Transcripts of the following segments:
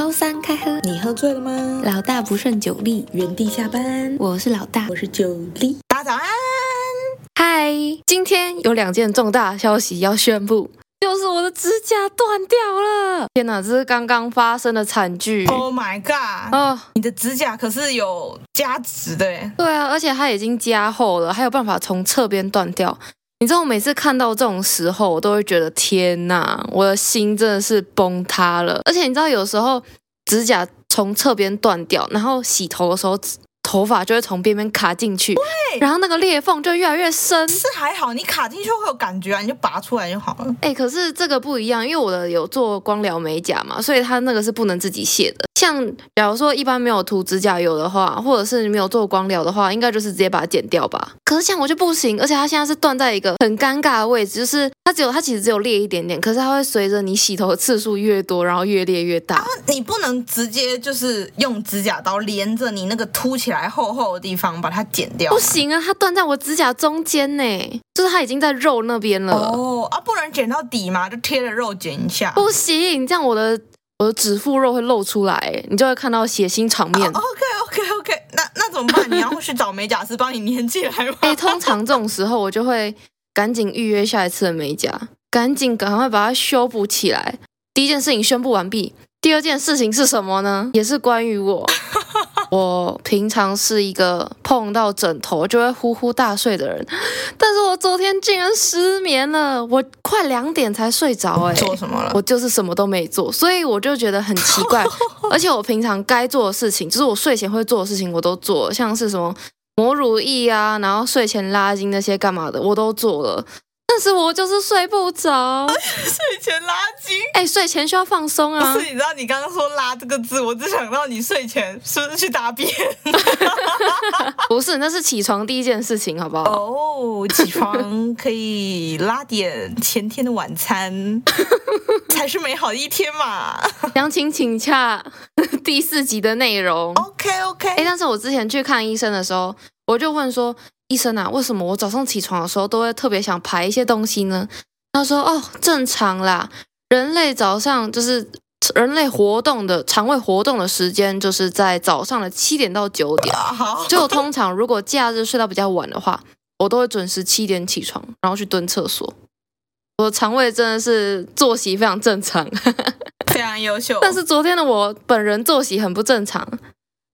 周三开喝，你喝醉了吗？老大不胜酒力，原地下班。我是老大，我是酒力。大家早安，嗨！今天有两件重大消息要宣布，就是我的指甲断掉了。天哪，这是刚刚发生的惨剧。Oh my god！哦，你的指甲可是有加值的耶。对啊，而且它已经加厚了，还有办法从侧边断掉。你知道我每次看到这种时候，我都会觉得天哪，我的心真的是崩塌了。而且你知道，有时候指甲从侧边断掉，然后洗头的时候，头发就会从边边卡进去，对然后那个裂缝就越来越深。是还好，你卡进去会有感觉啊，你就拔出来就好了。哎，可是这个不一样，因为我的有做光疗美甲嘛，所以它那个是不能自己卸的。像假如说一般没有涂指甲油的话，或者是你没有做光疗的话，应该就是直接把它剪掉吧。可是像我就不行，而且它现在是断在一个很尴尬的位置，就是它只有它其实只有裂一点点，可是它会随着你洗头的次数越多，然后越裂越大。啊，你不能直接就是用指甲刀连着你那个凸起来厚厚的地方把它剪掉。不行啊，它断在我指甲中间呢，就是它已经在肉那边了。哦啊，不能剪到底嘛？就贴着肉剪一下。不行，这样我的。我的指腹肉会露出来，你就会看到血腥场面。Oh, OK OK OK，那那怎么办？你要去找美甲师帮你粘起来吗？哎、欸，通常这种时候我就会赶紧预约下一次的美甲，赶紧赶快把它修补起来。第一件事情宣布完毕，第二件事情是什么呢？也是关于我。我平常是一个碰到枕头就会呼呼大睡的人，但是我昨天竟然失眠了，我快两点才睡着，哎，做什么了？我就是什么都没做，所以我就觉得很奇怪，而且我平常该做的事情，就是我睡前会做的事情，我都做了，像是什么抹乳液啊，然后睡前拉筋那些干嘛的，我都做了。但是我就是睡不着，睡前拉筋。哎，睡前需要放松啊。不是，你知道你刚刚说“拉”这个字，我只想到你睡前是不是去大便？不是，那是起床第一件事情，好不好？哦，起床可以拉点前天的晚餐，才是美好的一天嘛。详情请洽第四集的内容。OK OK。哎，但是我之前去看医生的时候，我就问说。医生啊，为什么我早上起床的时候都会特别想排一些东西呢？他说：“哦，正常啦，人类早上就是人类活动的肠胃活动的时间，就是在早上的七点到九点。就通常如果假日睡到比较晚的话，我都会准时七点起床，然后去蹲厕所。我的肠胃真的是作息非常正常，非常优秀。但是昨天的我本人作息很不正常，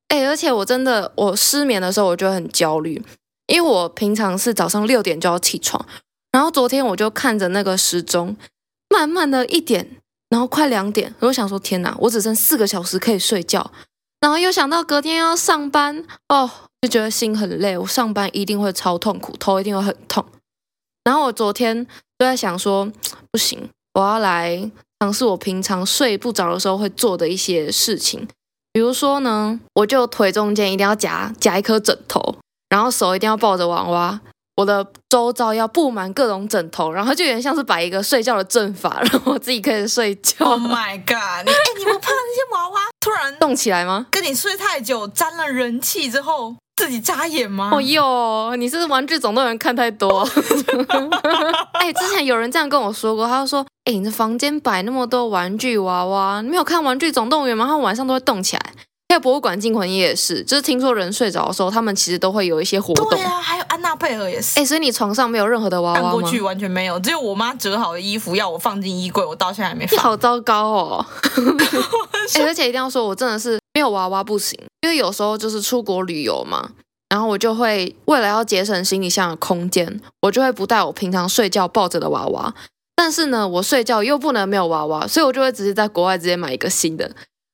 哎，而且我真的我失眠的时候，我就很焦虑。”因为我平常是早上六点就要起床，然后昨天我就看着那个时钟，慢慢的一点，然后快两点，我想说天哪，我只剩四个小时可以睡觉，然后又想到隔天要上班，哦，就觉得心很累，我上班一定会超痛苦，头一定会很痛。然后我昨天就在想说，不行，我要来尝试我平常睡不着的时候会做的一些事情，比如说呢，我就腿中间一定要夹夹一颗枕头。然后手一定要抱着娃娃，我的周遭要布满各种枕头，然后就有点像是摆一个睡觉的阵法，然后我自己可以睡觉。Oh my god！你哎，你不怕那些娃娃突然动起来吗？跟你睡太久沾了人气之后自己扎眼吗？哦哟，你是不是玩具总动员看太多？哎，之前有人这样跟我说过，他就说：“哎，你的房间摆那么多玩具娃娃，你没有看玩具总动员吗？他们晚上都会动起来。”还有博物馆惊魂夜也是，就是听说人睡着的时候，他们其实都会有一些活动。对啊，还有安娜贝尔也是。哎，所以你床上没有任何的娃娃吗？过去完全没有，只有我妈折好的衣服要我放进衣柜，我到现在还没放。你好糟糕哦！哎，而且一定要说，我真的是没有娃娃不行，因为有时候就是出国旅游嘛，然后我就会为了要节省行李箱的空间，我就会不带我平常睡觉抱着的娃娃。但是呢，我睡觉又不能没有娃娃，所以我就会直接在国外直接买一个新的。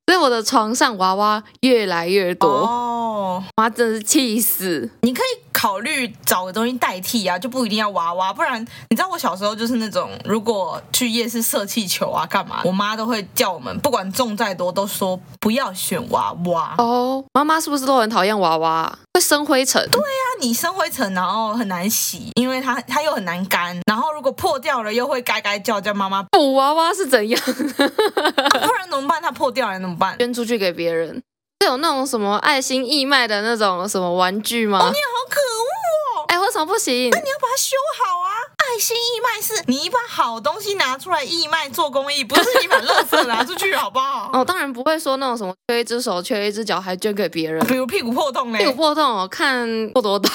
所以我的床上娃娃越来越多哦，妈真是气死！你可以考虑找个东西代替啊，就不一定要娃娃，不然你知道我小时候就是那种，如果去夜市射气球啊干嘛，我妈都会叫我们，不管中再多都说不要选娃娃哦。妈妈是不是都很讨厌娃娃？会生灰尘？对呀、啊，你生灰尘，然后很难洗，因为它它又很难干，然后如果破掉了又会该该叫叫妈妈补娃娃是怎样？啊、不然怎么办？它破掉了怎么办？捐出去给别人。是有那种什么爱心义卖的那种什么玩具吗？哦，你好可恶哦！哎，为什么不行？那你要把它修好啊！爱心义卖是，你把好东西拿出来义卖做公益，不是你把垃圾拿出去，好不好？哦，当然不会说那种什么缺一只手、缺一只脚还捐给别人，比如屁股破洞嘞，屁股破洞哦，看破多大。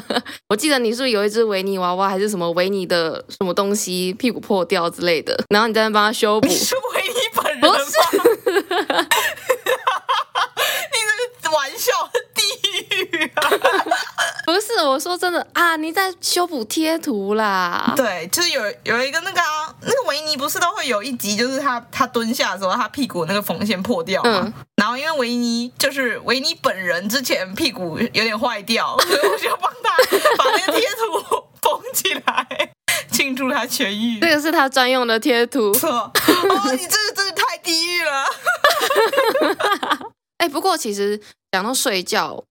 我记得你是不是有一只维尼娃娃，还是什么维尼的什么东西屁股破掉之类的，然后你在那帮他修补？你是维尼本人吗？不是。玩笑，地狱啊！不是，我说真的啊，你在修补贴图啦？对，就是有有一个那个啊，那个维尼不是都会有一集，就是他他蹲下的时候，他屁股那个缝线破掉嘛。嗯、然后因为维尼就是维尼本人之前屁股有点坏掉，所以我就帮他把那个贴图缝起来，庆祝他痊愈。这个是他专用的贴图。错哦，你这个真的太地狱了。哎、欸，不过其实讲到睡觉，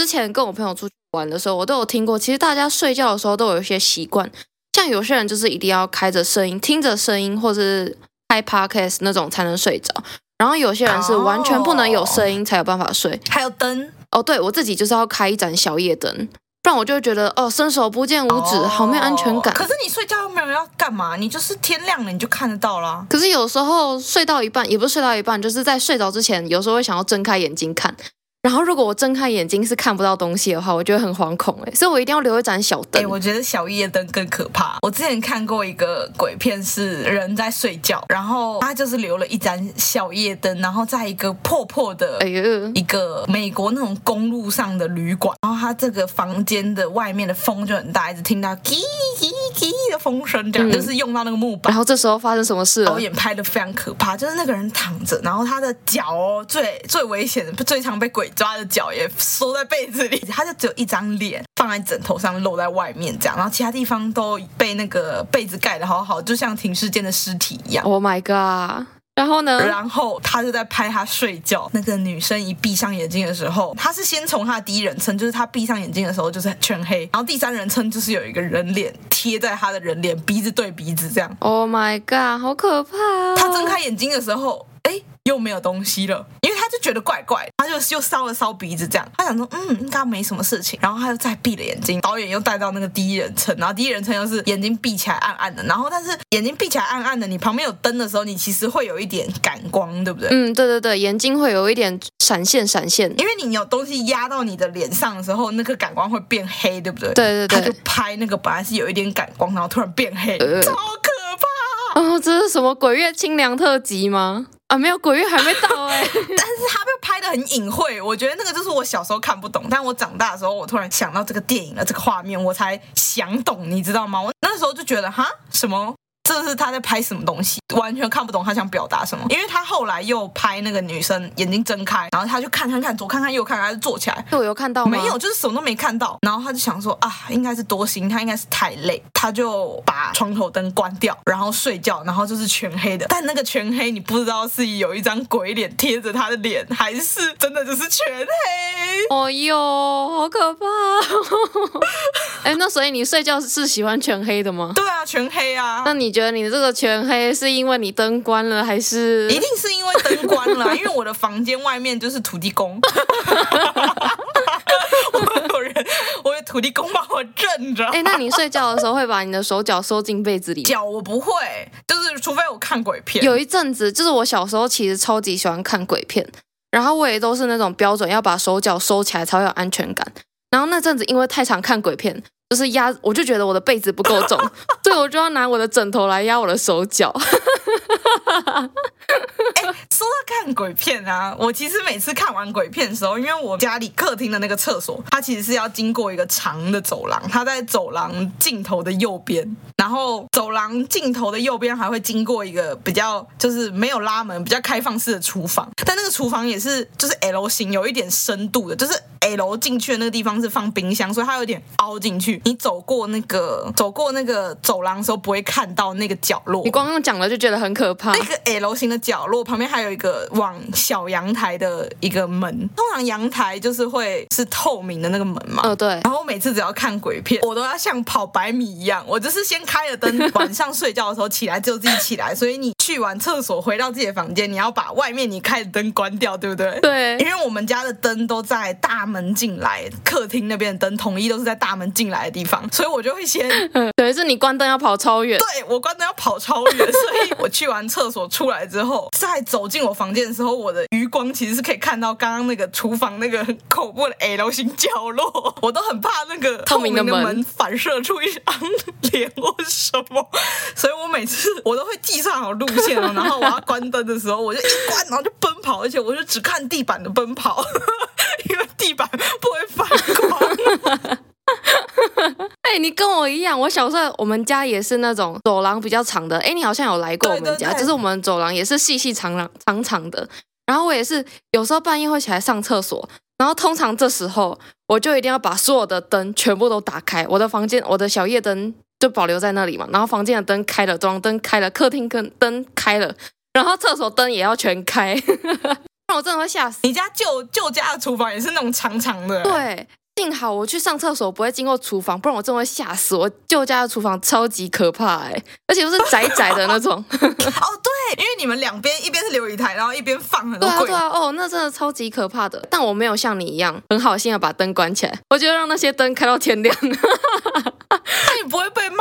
之前跟我朋友出去玩的时候，我都有听过。其实大家睡觉的时候都有一些习惯，像有些人就是一定要开着声音，听着声音，或者是开 podcast 那种才能睡着。然后有些人是完全不能有声音才有办法睡。还有灯哦，对，我自己就是要开一盏小夜灯。不然我就会觉得哦，伸手不见五指，哦、好没有安全感。可是你睡觉又没有要干嘛？你就是天亮了你就看得到啦。可是有时候睡到一半，也不是睡到一半，就是在睡着之前，有时候会想要睁开眼睛看。然后，如果我睁开眼睛是看不到东西的话，我就会很惶恐哎，所以我一定要留一盏小灯。哎，我觉得小夜灯更可怕。我之前看过一个鬼片，是人在睡觉，然后他就是留了一盏小夜灯，然后在一个破破的，哎呦，一个美国那种公路上的旅馆，然后他这个房间的外面的风就很大，一直听到叽叽叽的风声，这样、嗯、就是用到那个木板。然后这时候发生什么事了？导演拍的非常可怕，就是那个人躺着，然后他的脚哦，最最危险的，最常被鬼。抓的脚也缩在被子里，他就只有一张脸放在枕头上露在外面这样，然后其他地方都被那个被子盖的好好，就像停尸间的尸体一样。Oh my god！然后呢？然后他就在拍他睡觉。那个女生一闭上眼睛的时候，他是先从他的第一人称，就是他闭上眼睛的时候就是全黑，然后第三人称就是有一个人脸贴在他的人脸，鼻子对鼻子这样。Oh my god！好可怕哦！他睁开眼睛的时候，哎。又没有东西了，觉得怪怪，他就又烧了烧鼻子，这样他想说，嗯，应该没什么事情，然后他又再闭了眼睛。导演又带到那个第一人称，然后第一人称又是眼睛闭起来暗暗的，然后但是眼睛闭起来暗暗的，你旁边有灯的时候，你其实会有一点感光，对不对？嗯，对对对，眼睛会有一点闪现闪现，因为你有东西压到你的脸上的时候，那个感光会变黑，对不对？对对对，他就拍那个本来是有一点感光，然后突然变黑，呃、超可怕！哦，这是什么鬼月清凉特辑吗？啊，没有鬼月还没到 哎、欸，但是他被拍的很隐晦，我觉得那个就是我小时候看不懂，但我长大的时候，我突然想到这个电影的这个画面，我才想懂，你知道吗？我那时候就觉得哈什么。这是他在拍什么东西，完全看不懂他想表达什么。因为他后来又拍那个女生眼睛睁开，然后他就看看看左看看右看看，他就坐起来。我有看到吗？没有，就是什么都没看到。然后他就想说啊，应该是多心，他应该是太累，他就把床头灯关掉，然后睡觉，然后就是全黑的。但那个全黑，你不知道是有一张鬼脸贴着他的脸，还是真的就是全黑。哦哟，好可怕！哎，那所以你睡觉是喜欢全黑的吗？对啊，全黑啊。那你觉得你的这个全黑是因为你灯关了，还是？一定是因为灯关了，因为我的房间外面就是土地公。我有人，我有土地公帮我镇着。哎，那你睡觉的时候会把你的手脚收进被子里？脚我不会，就是除非我看鬼片。有一阵子，就是我小时候其实超级喜欢看鬼片，然后我也都是那种标准要把手脚收起来才会有安全感。然后那阵子因为太常看鬼片。就是压，我就觉得我的被子不够重，所以我就要拿我的枕头来压我的手脚。哎，说到看鬼片啊，我其实每次看完鬼片的时候，因为我家里客厅的那个厕所，它其实是要经过一个长的走廊，它在走廊尽头的右边，然后走廊尽头的右边还会经过一个比较就是没有拉门、比较开放式的厨房，但那个厨房也是就是 L 型，有一点深度的，就是 L 进去的那个地方是放冰箱，所以它有点凹进去。你走过那个走过那个走廊的时候，不会看到那个角落。你光用讲了就觉得很可怕。那个 L 型的角落旁边还有一个往小阳台的一个门。通常阳台就是会是透明的那个门嘛。哦，对。然后我每次只要看鬼片，我都要像跑百米一样，我就是先开了灯，晚上睡觉的时候起来就自己起来。所以你去完厕所回到自己的房间，你要把外面你开的灯关掉，对不对？对。因为我们家的灯都在大门进来，客厅那边的灯统一都是在大门进来。的地方，所以我就会先，等于，是你关灯要跑超远，对，我关灯要跑超远，所以我去完厕所出来之后，再走进我房间的时候，我的余光其实是可以看到刚刚那个厨房那个很恐怖的 L 型角落，我都很怕那个透明的门反射出一张 脸或什么，所以我每次我都会计算好路线了，然后我要关灯的时候，我就一关，然后就奔跑，而且我就只看地板的奔跑，因为地板不会反光。哎、欸，你跟我一样，我小时候我们家也是那种走廊比较长的。哎、欸，你好像有来过我们家，就是我们走廊也是细细长长长长的。然后我也是有时候半夜会起来上厕所，然后通常这时候我就一定要把所有的灯全部都打开，我的房间我的小夜灯就保留在那里嘛，然后房间的灯开了，装灯开了，客厅跟灯开了，然后厕所灯也要全开，那我真的会吓死。你家旧旧家的厨房也是那种长长的？对。幸好我去上厕所不会经过厨房，不然我真的会吓死。我舅家的厨房超级可怕哎、欸，而且都是窄窄的那种。哦，对，因为你们两边一边是留一台，然后一边放很多柜。对啊，对啊，哦，那真的超级可怕的。但我没有像你一样很好心的把灯关起来，我就让那些灯开到天亮。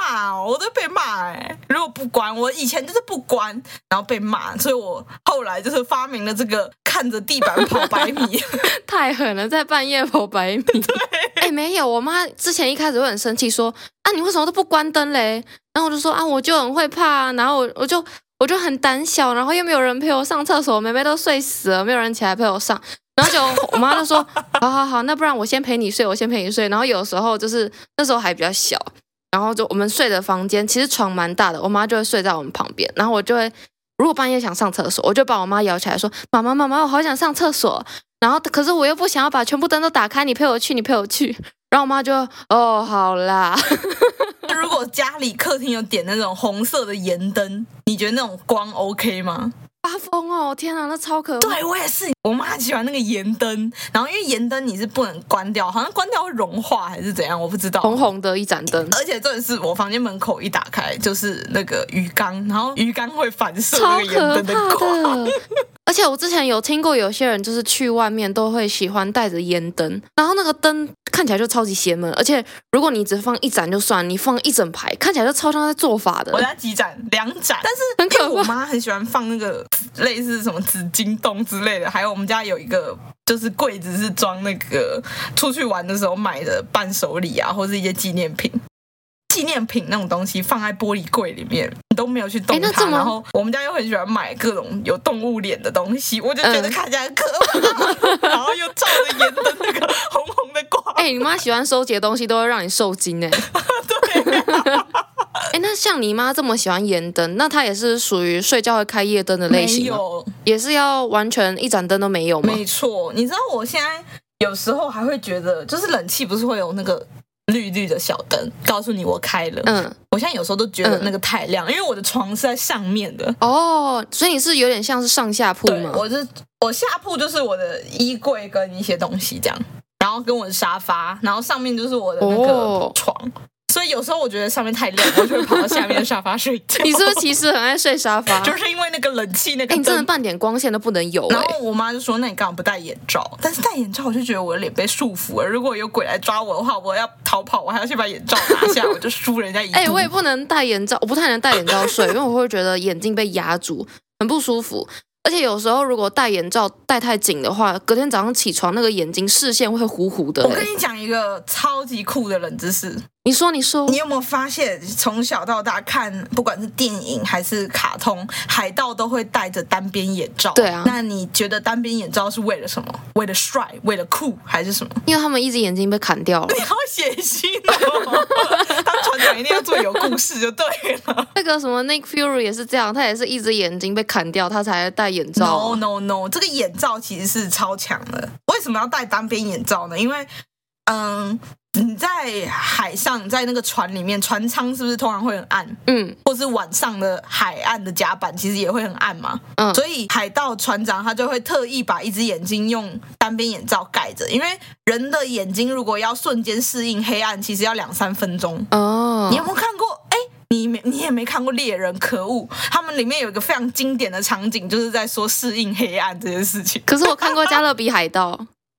那你不会被骂哦？我都被骂哎、欸。如果不关，我以前就是不关，然后被骂，所以我后来就是发明了这个看着地板跑百米，太狠了，在半夜跑百米。哎、欸，没有，我妈之前一开始会很生气，说啊，你为什么都不关灯嘞？然后我就说啊，我就很会怕，然后我我就我就很胆小，然后又没有人陪我上厕所，妹妹都睡死了，没有人起来陪我上，然后就我妈就说，好好好，那不然我先陪你睡，我先陪你睡。然后有时候就是那时候还比较小，然后就我们睡的房间其实床蛮大的，我妈就会睡在我们旁边，然后我就会如果半夜想上厕所，我就把我妈摇起来说，妈妈妈妈，我好想上厕所。然后，可是我又不想要把全部灯都打开，你陪我去，你陪我去。然后我妈就哦，好啦。如果家里客厅有点那种红色的盐灯，你觉得那种光 OK 吗？发疯哦！天啊，那超可怕。对，我也是，我妈很喜欢那个盐灯。然后因为盐灯你是不能关掉，好像关掉会融化还是怎样，我不知道。红红的一盏灯，而且这是我房间门口一打开就是那个鱼缸，然后鱼缸会反射那个盐灯的光。而且我之前有听过有些人就是去外面都会喜欢带着烟灯，然后那个灯看起来就超级邪门。而且如果你只放一盏就算，你放一整排，看起来就超像在做法的。我家几盏，两盏，但是很可我妈很喜欢放那个类似什么紫金洞之类的，还有我们家有一个就是柜子是装那个出去玩的时候买的伴手礼啊，或是一些纪念品。纪念品那种东西放在玻璃柜里面，你都没有去动它。然后我们家又很喜欢买各种有动物脸的东西，我就觉得看起来很可怕。嗯、然后又照着盐灯那个红红的光。哎、欸，你妈喜欢收集的东西都会让你受惊哎。对、啊。哎、欸，那像你妈这么喜欢盐灯，那她也是属于睡觉会开夜灯的类型吗？有，也是要完全一盏灯都没有吗？没错，你知道我现在有时候还会觉得，就是冷气不是会有那个。绿绿的小灯告诉你我开了。嗯，我现在有时候都觉得那个太亮，嗯、因为我的床是在上面的。哦，所以你是有点像是上下铺吗？我是我下铺就是我的衣柜跟一些东西这样，然后跟我的沙发，然后上面就是我的那个床。哦所以有时候我觉得上面太亮，我就会跑到下面的沙发睡觉。你是不是其实很爱睡沙发？就是因为那个冷气那个，欸、你真的半点光线都不能有、欸。然后我妈就说：“那你干嘛不戴眼罩？”但是戴眼罩我就觉得我的脸被束缚了。如果有鬼来抓我的话，我要逃跑，我还要去把眼罩拿下，我就输人家一。哎、欸，我也不能戴眼罩，我不太能戴眼罩睡，因为我会觉得眼睛被压住，很不舒服。而且有时候如果戴眼罩戴太紧的话，隔天早上起床那个眼睛视线会糊糊的、欸。我跟你讲一个超级酷的冷知识，你说你说，你有没有发现从小到大看不管是电影还是卡通，海盗都会戴着单边眼罩？对啊。那你觉得单边眼罩是为了什么？为了帅？为了酷？还是什么？因为他们一只眼睛被砍掉了。你好血腥哦！当船长一定要做有故事就对了。那个什么 Nick Fury 也是这样，他也是一只眼睛被砍掉，他才戴眼罩。No No No，这个眼罩其实是超强的。为什么要戴单边眼罩呢？因为，嗯，你在海上，在那个船里面，船舱是不是通常会很暗？嗯，或是晚上的海岸的甲板其实也会很暗嘛。嗯，所以海盗船长他就会特意把一只眼睛用单边眼罩盖着，因为人的眼睛如果要瞬间适应黑暗，其实要两三分钟。哦，你有没有看过？你没，你也没看过猎人，可恶！他们里面有一个非常经典的场景，就是在说适应黑暗这件事情。可是我看过《加勒比海盗》，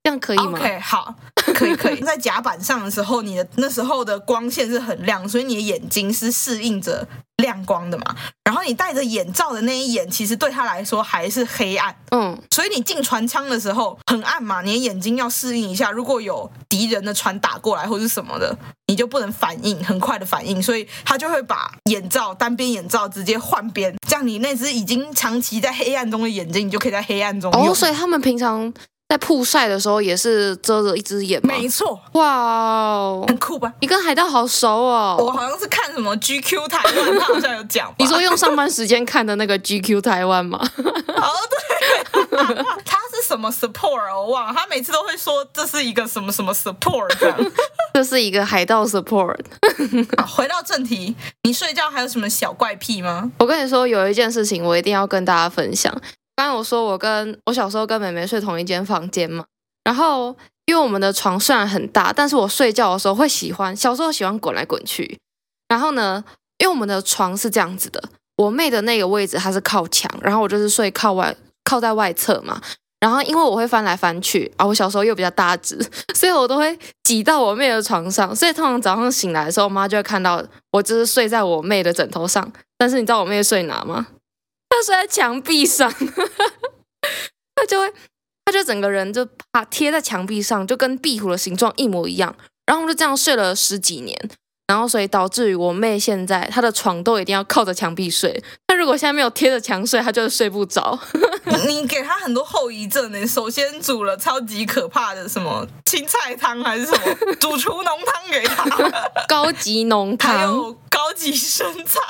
这样可以吗？OK，好，可可以可以。在甲板上的时候，你的那时候的光线是很亮，所以你的眼睛是适应着亮光的嘛。然后你戴着眼罩的那一眼，其实对他来说还是黑暗。嗯，所以你进船舱的时候很暗嘛，你的眼睛要适应一下。如果有敌人的船打过来或者什么的，你就不能反应很快的反应，所以他就会把眼罩单边眼罩直接换边，这样你那只已经长期在黑暗中的眼睛，你就可以在黑暗中。哦，所以他们平常。在曝晒的时候也是遮着一只眼吗？没错，哇、wow，很酷吧？你跟海盗好熟哦！我好像是看什么 GQ 台湾，他好像有讲。你说用上班时间看的那个 GQ 台湾吗？哦，对，他是什么 support 我忘了，他每次都会说这是一个什么什么 support 这样，这是一个海盗 support。回到正题，你睡觉还有什么小怪癖吗？我跟你说，有一件事情我一定要跟大家分享。刚我说我跟我小时候跟妹妹睡同一间房间嘛，然后因为我们的床虽然很大，但是我睡觉的时候会喜欢，小时候喜欢滚来滚去。然后呢，因为我们的床是这样子的，我妹的那个位置它是靠墙，然后我就是睡靠外，靠在外侧嘛。然后因为我会翻来翻去啊，我小时候又比较大只，所以我都会挤到我妹的床上。所以通常早上醒来的时候，我妈就会看到我就是睡在我妹的枕头上。但是你知道我妹睡哪吗？他睡在墙壁上，他就会，他就整个人就趴贴在墙壁上，就跟壁虎的形状一模一样。然后我就这样睡了十几年，然后所以导致于我妹现在她的床都一定要靠着墙壁睡。那如果现在没有贴着墙睡，她就是睡不着。你给她很多后遗症呢。首先煮了超级可怕的什么青菜汤还是什么煮出浓汤给她，高级浓汤，还有高级生菜，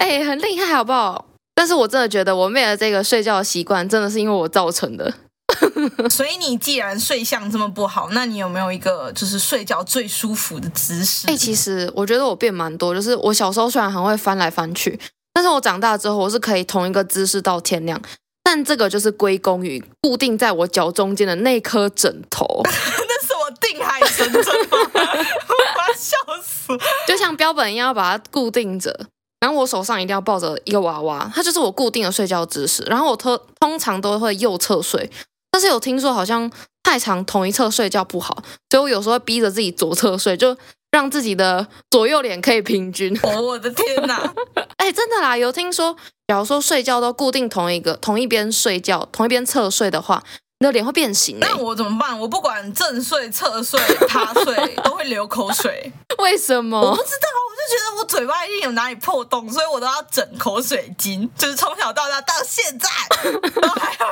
哎、欸，很厉害，好不好？但是我真的觉得我妹的这个睡觉的习惯真的是因为我造成的。所以你既然睡相这么不好，那你有没有一个就是睡觉最舒服的姿势？哎、欸，其实我觉得我变蛮多，就是我小时候虽然很会翻来翻去，但是我长大之后我是可以同一个姿势到天亮。但这个就是归功于固定在我脚中间的那颗枕头。那是我定海神针吗？我要笑死！就像标本一样，要把它固定着。我手上一定要抱着一个娃娃，它就是我固定的睡觉姿势。然后我通通常都会右侧睡，但是有听说好像太长同一侧睡觉不好，所以我有时候会逼着自己左侧睡，就让自己的左右脸可以平均。哦，我的天哪！哎，真的啦，有听说，假如说睡觉都固定同一个同一边睡觉，同一边侧睡的话。你的脸会变形，那我怎么办？我不管正睡、侧睡、趴睡，都会流口水。为什么？我不知道，我就觉得我嘴巴一定有哪里破洞，所以我都要整口水巾。就是从小到大到现在，都还要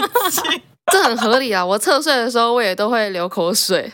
有口水巾。这很合理啊！我侧睡的时候，我也都会流口水。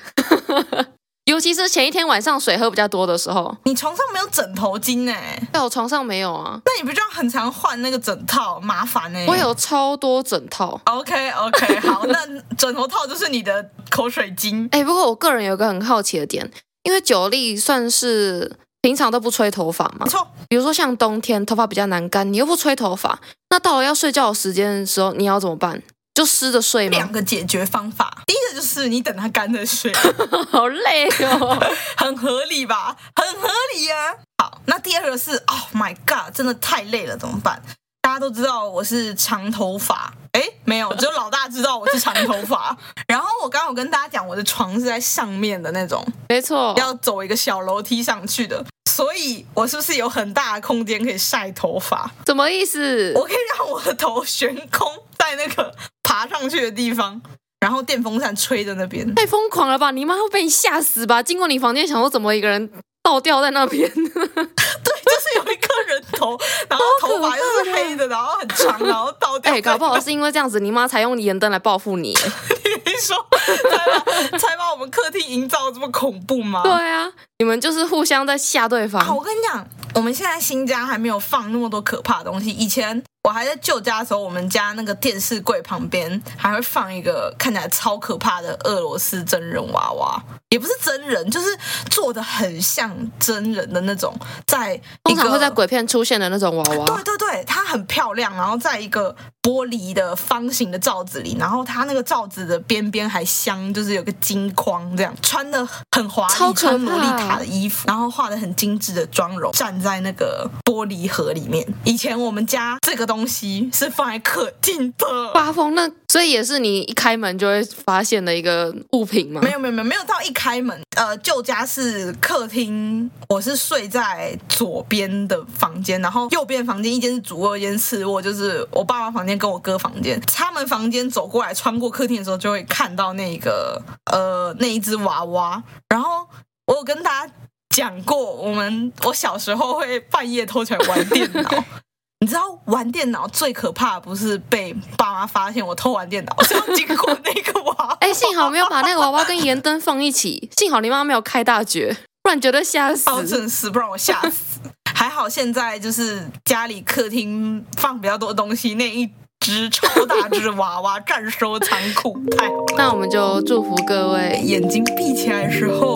尤其是前一天晚上水喝比较多的时候，你床上没有枕头巾哎？对，我床上没有啊。那你不就要很常换那个枕套，麻烦哎。我有超多枕套。OK OK，好，那枕头套就是你的口水巾。哎，不过我个人有个很好奇的点，因为九力算是平常都不吹头发嘛，没错。比如说像冬天头发比较难干，你又不吹头发，那到了要睡觉的时间的时候，你要怎么办？就湿着睡吗？两个解决方法，第一个就是你等它干着睡，好累哦，很合理吧？很合理呀、啊。好，那第二个是，Oh my God，真的太累了，怎么办？大家都知道我是长头发，哎，没有，只有老大知道我是长头发。然后我刚刚有跟大家讲，我的床是在上面的那种，没错，要走一个小楼梯上去的，所以我是不是有很大的空间可以晒头发？什么意思？我可以让我的头悬空在那个。爬上去的地方，然后电风扇吹在那边，太疯狂了吧！你妈会被你吓死吧？经过你房间，想说怎么一个人倒吊在那边？对，就是有一个人头，然后头发又是黑的，然后很长，然后倒吊。哎、欸，搞不好是因为这样子，你妈才用盐灯来报复你。你说才把才把我们客厅营造这么恐怖吗？对啊，你们就是互相在吓对方。好，我跟你讲，我们现在新家还没有放那么多可怕的东西，以前。我还在旧家的时候，我们家那个电视柜旁边还会放一个看起来超可怕的俄罗斯真人娃娃，也不是真人，就是做的很像真人的那种，在通常会在鬼片出现的那种娃娃。对对对，它很漂亮，然后在一个玻璃的方形的罩子里，然后它那个罩子的边边还镶，就是有个金框，这样穿的很华丽，穿洛丽塔的衣服，然后画的很精致的妆容，站在那个玻璃盒里面。以前我们家这个东西是放在客厅的。发疯，那所以也是你一开门就会发现的一个物品吗？没有没有没有没有到一开门，呃，旧家是客厅，我是睡在左边的房间，然后右边房间一间是主卧，一间次卧，就是我爸妈房间跟我哥房间。他们房间走过来，穿过客厅的时候，就会看到那个呃那一只娃娃。然后我有跟大家讲过，我们我小时候会半夜偷起来玩电脑。你知道玩电脑最可怕的不是被爸妈发现我偷玩电脑，是要经过那个娃娃。哎，幸好没有把那个娃娃跟盐灯放一起，幸好你妈妈没有开大绝，不然绝对吓死。哦，真是不让我吓死。还好现在就是家里客厅放比较多东西，那一只超大只娃娃 暂收仓库。太好了，那我们就祝福各位，眼睛闭起来的时候，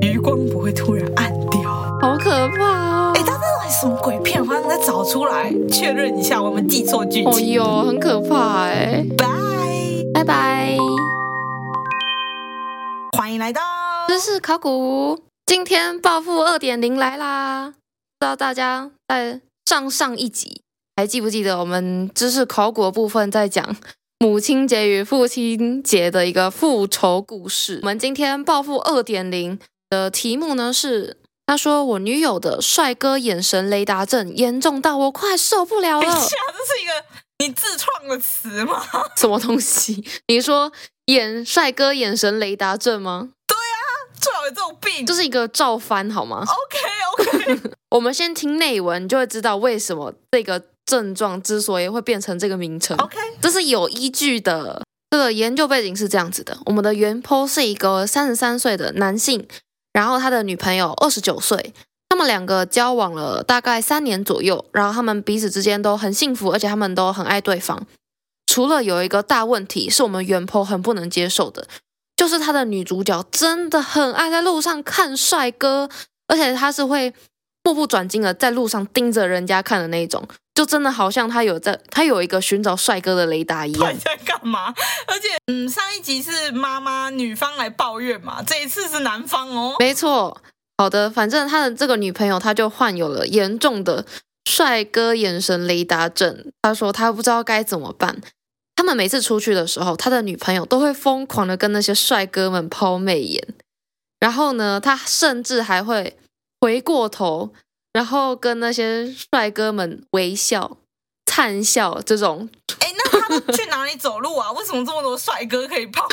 余光不会突然暗掉。好可怕哦！哎，他那是什么鬼片？我再找出来确认一下，我们记错剧情。哦哟，很可怕哎！拜拜拜！欢迎来到知识考古，今天暴富二点零来啦！不知道大家在上上一集还记不记得我们知识考古的部分在讲母亲节与父亲节的一个复仇故事？我们今天报复二点零的题目呢是，他说我女友的帅哥眼神雷达症严重到我快受不了了。等一下，这是一个你自创的词吗？什么东西？你说眼帅哥眼神雷达症吗？对啊最好有这种病，就是一个照翻好吗？OK OK，我们先听内文，你就会知道为什么这个症状之所以会变成这个名称。OK，这是有依据的。这个研究背景是这样子的：我们的原 po 是一个三十三岁的男性，然后他的女朋友二十九岁，他们两个交往了大概三年左右，然后他们彼此之间都很幸福，而且他们都很爱对方。除了有一个大问题是我们原 po 很不能接受的。就是他的女主角真的很爱在路上看帅哥，而且他是会目不转睛的在路上盯着人家看的那一种，就真的好像他有在，他有一个寻找帅哥的雷达一样。你在干嘛？而且，嗯，上一集是妈妈女方来抱怨嘛，这一次是男方哦。没错，好的，反正他的这个女朋友，他就患有了严重的帅哥眼神雷达症。他说他不知道该怎么办。他们每次出去的时候，他的女朋友都会疯狂的跟那些帅哥们抛媚眼，然后呢，他甚至还会回过头，然后跟那些帅哥们微笑、灿笑这种。他去哪里走路啊？为什么这么多帅哥可以泡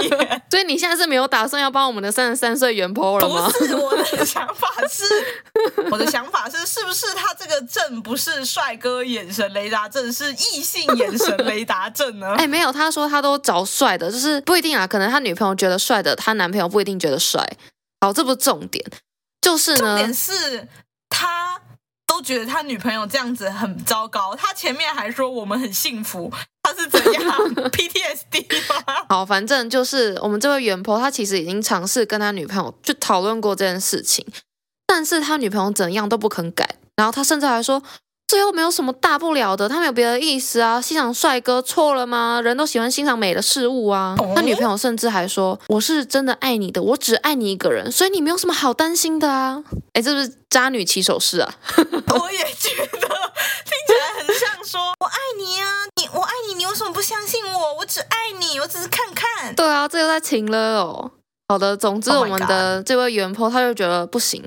你？所以你现在是没有打算要帮我们的三十三岁原 po 了吗？不是，我的想法是，我的想法是，是不是他这个症不是帅哥眼神雷达症，是异性眼神雷达症呢？哎，没有，他说他都找帅的，就是不一定啊。可能他女朋友觉得帅的，他男朋友不一定觉得帅。好，这不是重点，就是呢，重点是他。都觉得他女朋友这样子很糟糕，他前面还说我们很幸福，他是怎样 PTSD 吗？好，反正就是我们这位原 po，他其实已经尝试跟他女朋友去讨论过这件事情，但是他女朋友怎样都不肯改，然后他甚至还说。这又没有什么大不了的，他没有别的意思啊。欣赏帅哥错了吗？人都喜欢欣赏美的事物啊。他女朋友甚至还说：“我是真的爱你的，我只爱你一个人，所以你没有什么好担心的啊。”哎，这是不是渣女起手式啊？我也觉得听起来很像说“我爱你啊，你我爱你，你为什么不相信我？我只爱你，我只是看看。”对啊，这又在情了哦。好的，总之我们的这位原 po 他就觉得不行。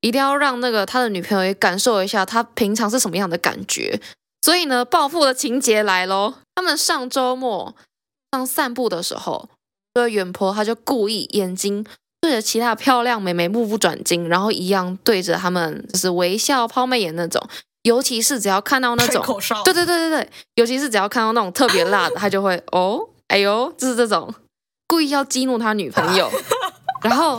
一定要让那个他的女朋友也感受一下他平常是什么样的感觉，所以呢，报复的情节来喽。他们上周末上散步的时候，这个原 po 他就故意眼睛对着其他漂亮美眉目不转睛，然后一样对着他们就是微笑抛媚眼那种。尤其是只要看到那种，对对对对对，尤其是只要看到那种特别辣的，他就会哦，哎呦，就是这种故意要激怒他女朋友。然后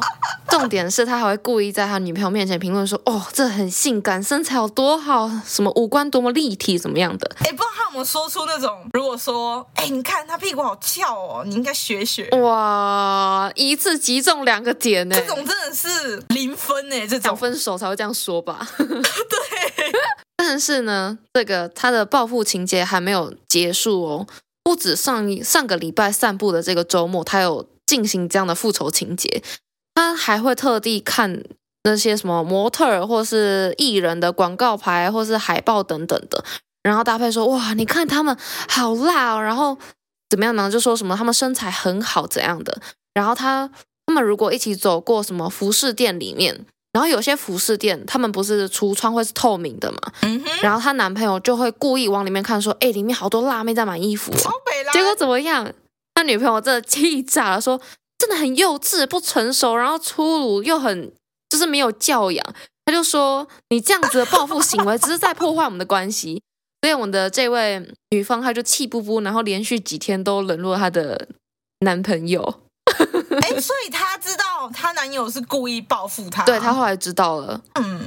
重点是他还会故意在他女朋友面前评论说：“哦，这很性感，身材有多好，什么五官多么立体，怎么样的？”哎，不知道他有没有说出那种，如果说：“哎，你看他屁股好翘哦，你应该学学。”哇，一次击中两个点呢，这种真的是零分呢，这种分手才会这样说吧？对。但是呢，这个他的报复情节还没有结束哦，不止上一上个礼拜散步的这个周末，他有。进行这样的复仇情节，他还会特地看那些什么模特或是艺人的广告牌或是海报等等的，然后搭配说哇，你看他们好辣哦，然后怎么样呢？就说什么他们身材很好怎样的，然后他他们如果一起走过什么服饰店里面，然后有些服饰店他们不是橱窗会是透明的嘛，嗯哼，然后她男朋友就会故意往里面看说，哎，里面好多辣妹在买衣服哦，结果怎么样？他女朋友真的气炸了，说真的很幼稚、不成熟，然后粗鲁又很就是没有教养。他就说你这样子的报复行为只是在破坏我们的关系。所以我们的这位女方，她就气不不，然后连续几天都冷落她的男朋友。哎，所以她知道她男友是故意报复她。对，她后来知道了。嗯，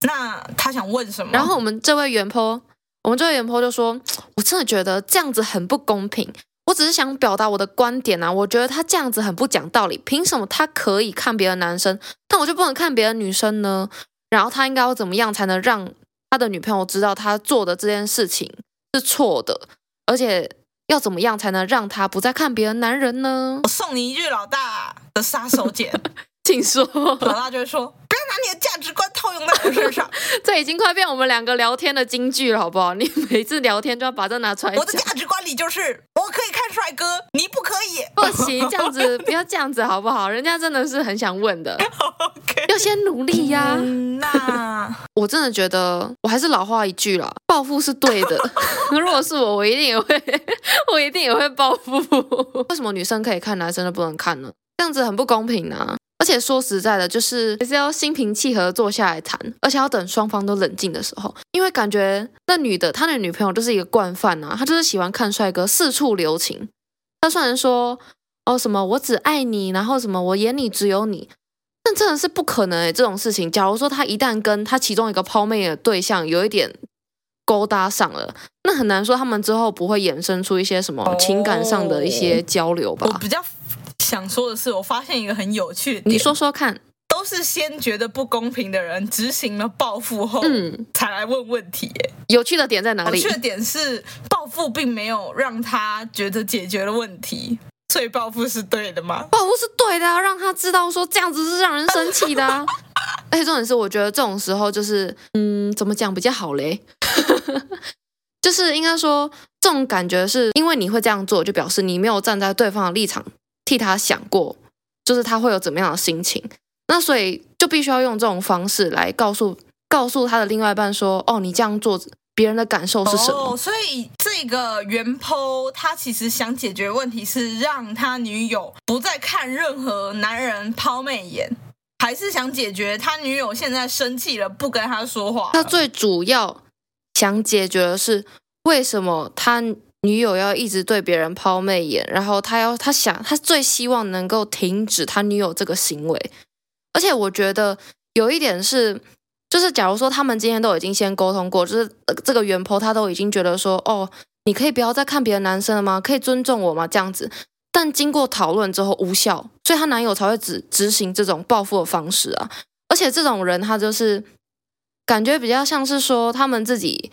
那她想问什么？然后我们这位原 po，我们这位原 po 就说，我真的觉得这样子很不公平。我只是想表达我的观点啊，我觉得他这样子很不讲道理。凭什么他可以看别的男生，但我就不能看别的女生呢？然后他应该要怎么样才能让他的女朋友知道他做的这件事情是错的？而且要怎么样才能让他不再看别的男人呢？我送你一句老大的杀手锏，请说。老大就会说。不要拿你的价值观套用在我身上，这已经快变我们两个聊天的金句了，好不好？你每次聊天就要把这拿出来。我的价值观里就是，我可以看帅哥，你不可以。不行，这样子不要这样子，好不好？人家真的是很想问的。Okay. 要先努力呀、啊嗯。那我真的觉得，我还是老话一句啦，报复是对的。如果是我，我一定也会，我一定也会报复。为什么女生可以看，男生就不能看呢？这样子很不公平啊。而且说实在的，就是还是要心平气和坐下来谈，而且要等双方都冷静的时候，因为感觉那女的，她的女朋友就是一个惯犯啊，她就是喜欢看帅哥，四处留情。她虽然说哦什么我只爱你，然后什么我眼里只有你，但真的是不可能诶，这种事情。假如说她一旦跟她其中一个抛媚的对象有一点勾搭上了，那很难说他们之后不会衍生出一些什么情感上的一些交流吧。我比较。想说的是，我发现一个很有趣的，你说说看，都是先觉得不公平的人执行了报复后，嗯，才来问问题。有趣的点在哪里？有趣的点是，报复并没有让他觉得解决了问题，所以报复是对的吗？报复是对的啊，让他知道说这样子是让人生气的啊。而且重点是，我觉得这种时候就是，嗯，怎么讲比较好嘞？就是应该说，这种感觉是因为你会这样做，就表示你没有站在对方的立场。替他想过，就是他会有怎么样的心情，那所以就必须要用这种方式来告诉告诉他的另外一半说，哦，你这样做，别人的感受是什么？哦，所以这个原 po 他其实想解决问题是让他女友不再看任何男人抛媚眼，还是想解决他女友现在生气了不跟他说话？他最主要想解决的是为什么他。女友要一直对别人抛媚眼，然后他要他想他最希望能够停止他女友这个行为，而且我觉得有一点是，就是假如说他们今天都已经先沟通过，就是这个原 po 他都已经觉得说，哦，你可以不要再看别的男生了吗？可以尊重我吗？这样子，但经过讨论之后无效，所以她男友才会执执行这种报复的方式啊，而且这种人他就是感觉比较像是说他们自己。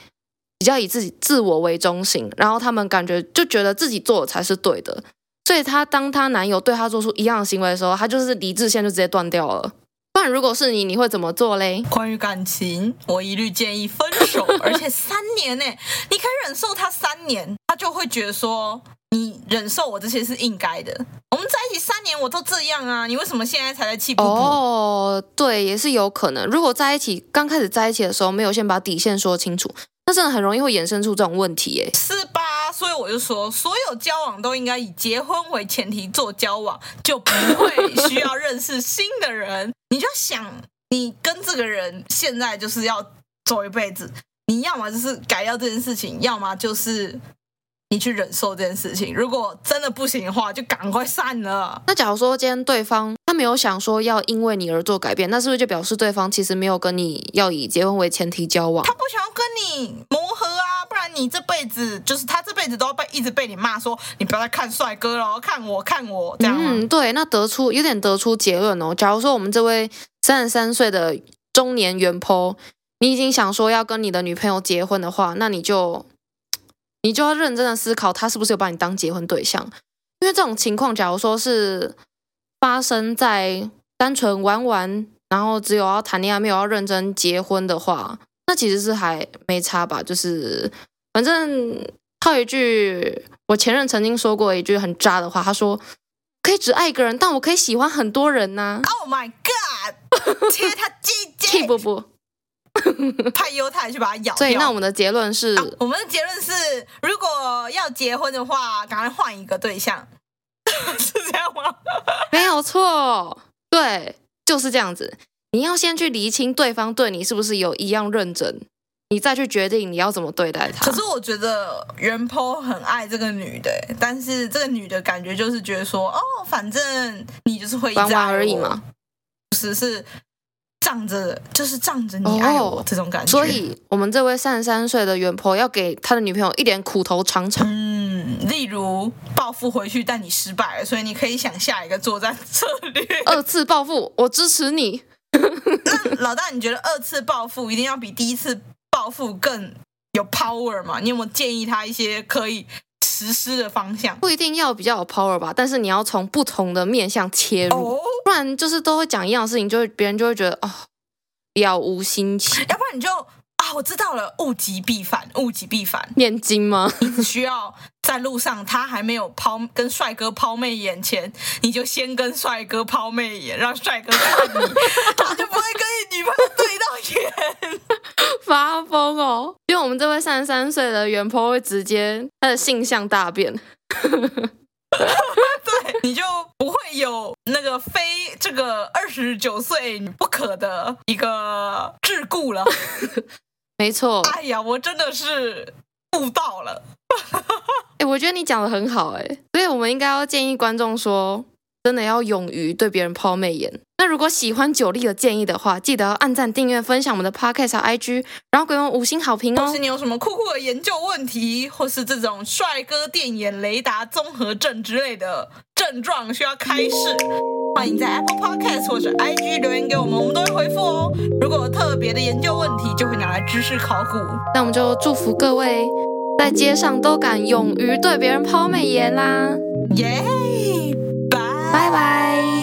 比较以自己自我为中心，然后他们感觉就觉得自己做的才是对的，所以她当她男友对她做出一样的行为的时候，她就是理智线就直接断掉了。不然如果是你，你会怎么做嘞？关于感情，我一律建议分手，而且三年呢，你可以忍受他三年，他就会觉得说你忍受我这些是应该的。我们在一起三年，我都这样啊，你为什么现在才在气？哦，对，也是有可能。如果在一起刚开始在一起的时候没有先把底线说清楚。那真的很容易会衍生出这种问题，哎，是吧？所以我就说，所有交往都应该以结婚为前提做交往，就不会需要认识新的人。你就想，你跟这个人现在就是要走一辈子，你要么就是改掉这件事情，要么就是。你去忍受这件事情，如果真的不行的话，就赶快散了。那假如说今天对方他没有想说要因为你而做改变，那是不是就表示对方其实没有跟你要以结婚为前提交往？他不想要跟你磨合啊，不然你这辈子就是他这辈子都要被一直被你骂说你不要再看帅哥了，看我看我这样。嗯，对，那得出有点得出结论哦。假如说我们这位三十三岁的中年原 po，你已经想说要跟你的女朋友结婚的话，那你就。你就要认真的思考，他是不是有把你当结婚对象？因为这种情况，假如说是发生在单纯玩玩，然后只有要谈恋爱，没有要认真结婚的话，那其实是还没差吧？就是反正套一句我前任曾经说过一句很渣的话，他说：“可以只爱一个人，但我可以喜欢很多人呐。” Oh my god！切他鸡鸡！不不，派犹太去把他咬掉。所以那我们的结论是、啊，我们的结论是，如果要结婚的话，赶快换一个对象，是这样吗？没有错，对。就是这样子，你要先去厘清对方对你是不是有一样认真，你再去决定你要怎么对待他。可是我觉得原 po 很爱这个女的，但是这个女的感觉就是觉得说，哦，反正你就是会玩玩而已嘛，不是是仗着就是仗着你爱我、哦、这种感觉。所以，我们这位三十三岁的原 po 要给他的女朋友一点苦头尝尝。嗯，例如报复回去，但你失败了，所以你可以想下一个作战策略。二次报复，我支持你。那 老大，你觉得二次报复一定要比第一次报复更有 power 吗？你有没有建议他一些可以实施的方向？不一定要比较有 power 吧，但是你要从不同的面向切入，oh? 不然就是都会讲一样的事情，就会别人就会觉得哦，了无新奇。要不然你就。啊，我知道了，物极必反，物极必反。念经吗？你只需要在路上，他还没有抛跟帅哥抛媚眼前，你就先跟帅哥抛媚眼，让帅哥看你，他就不会跟你女朋友对到眼。发疯哦！因为我们这位三十三岁的原 po 会直接他的性向大变，对，你就不会有那个非这个二十九岁不可的一个桎梏了。没错，哎呀，我真的是悟到了。哎，我觉得你讲的很好，哎，所以我们应该要建议观众说，真的要勇于对别人抛媚眼。那如果喜欢九力的建议的话，记得要按赞、订阅、分享我们的 Podcast 和 IG，然后给我们五星好评哦。或是你有什么酷酷的研究问题，或是这种帅哥电眼雷达综合症之类的症状需要开示。欢迎在 Apple Podcast 或者 IG 留言给我们，我们都会回复哦。如果有特别的研究问题，就会拿来知识考古。那我们就祝福各位在街上都敢勇于对别人抛媚眼啦！耶、yeah!！拜拜。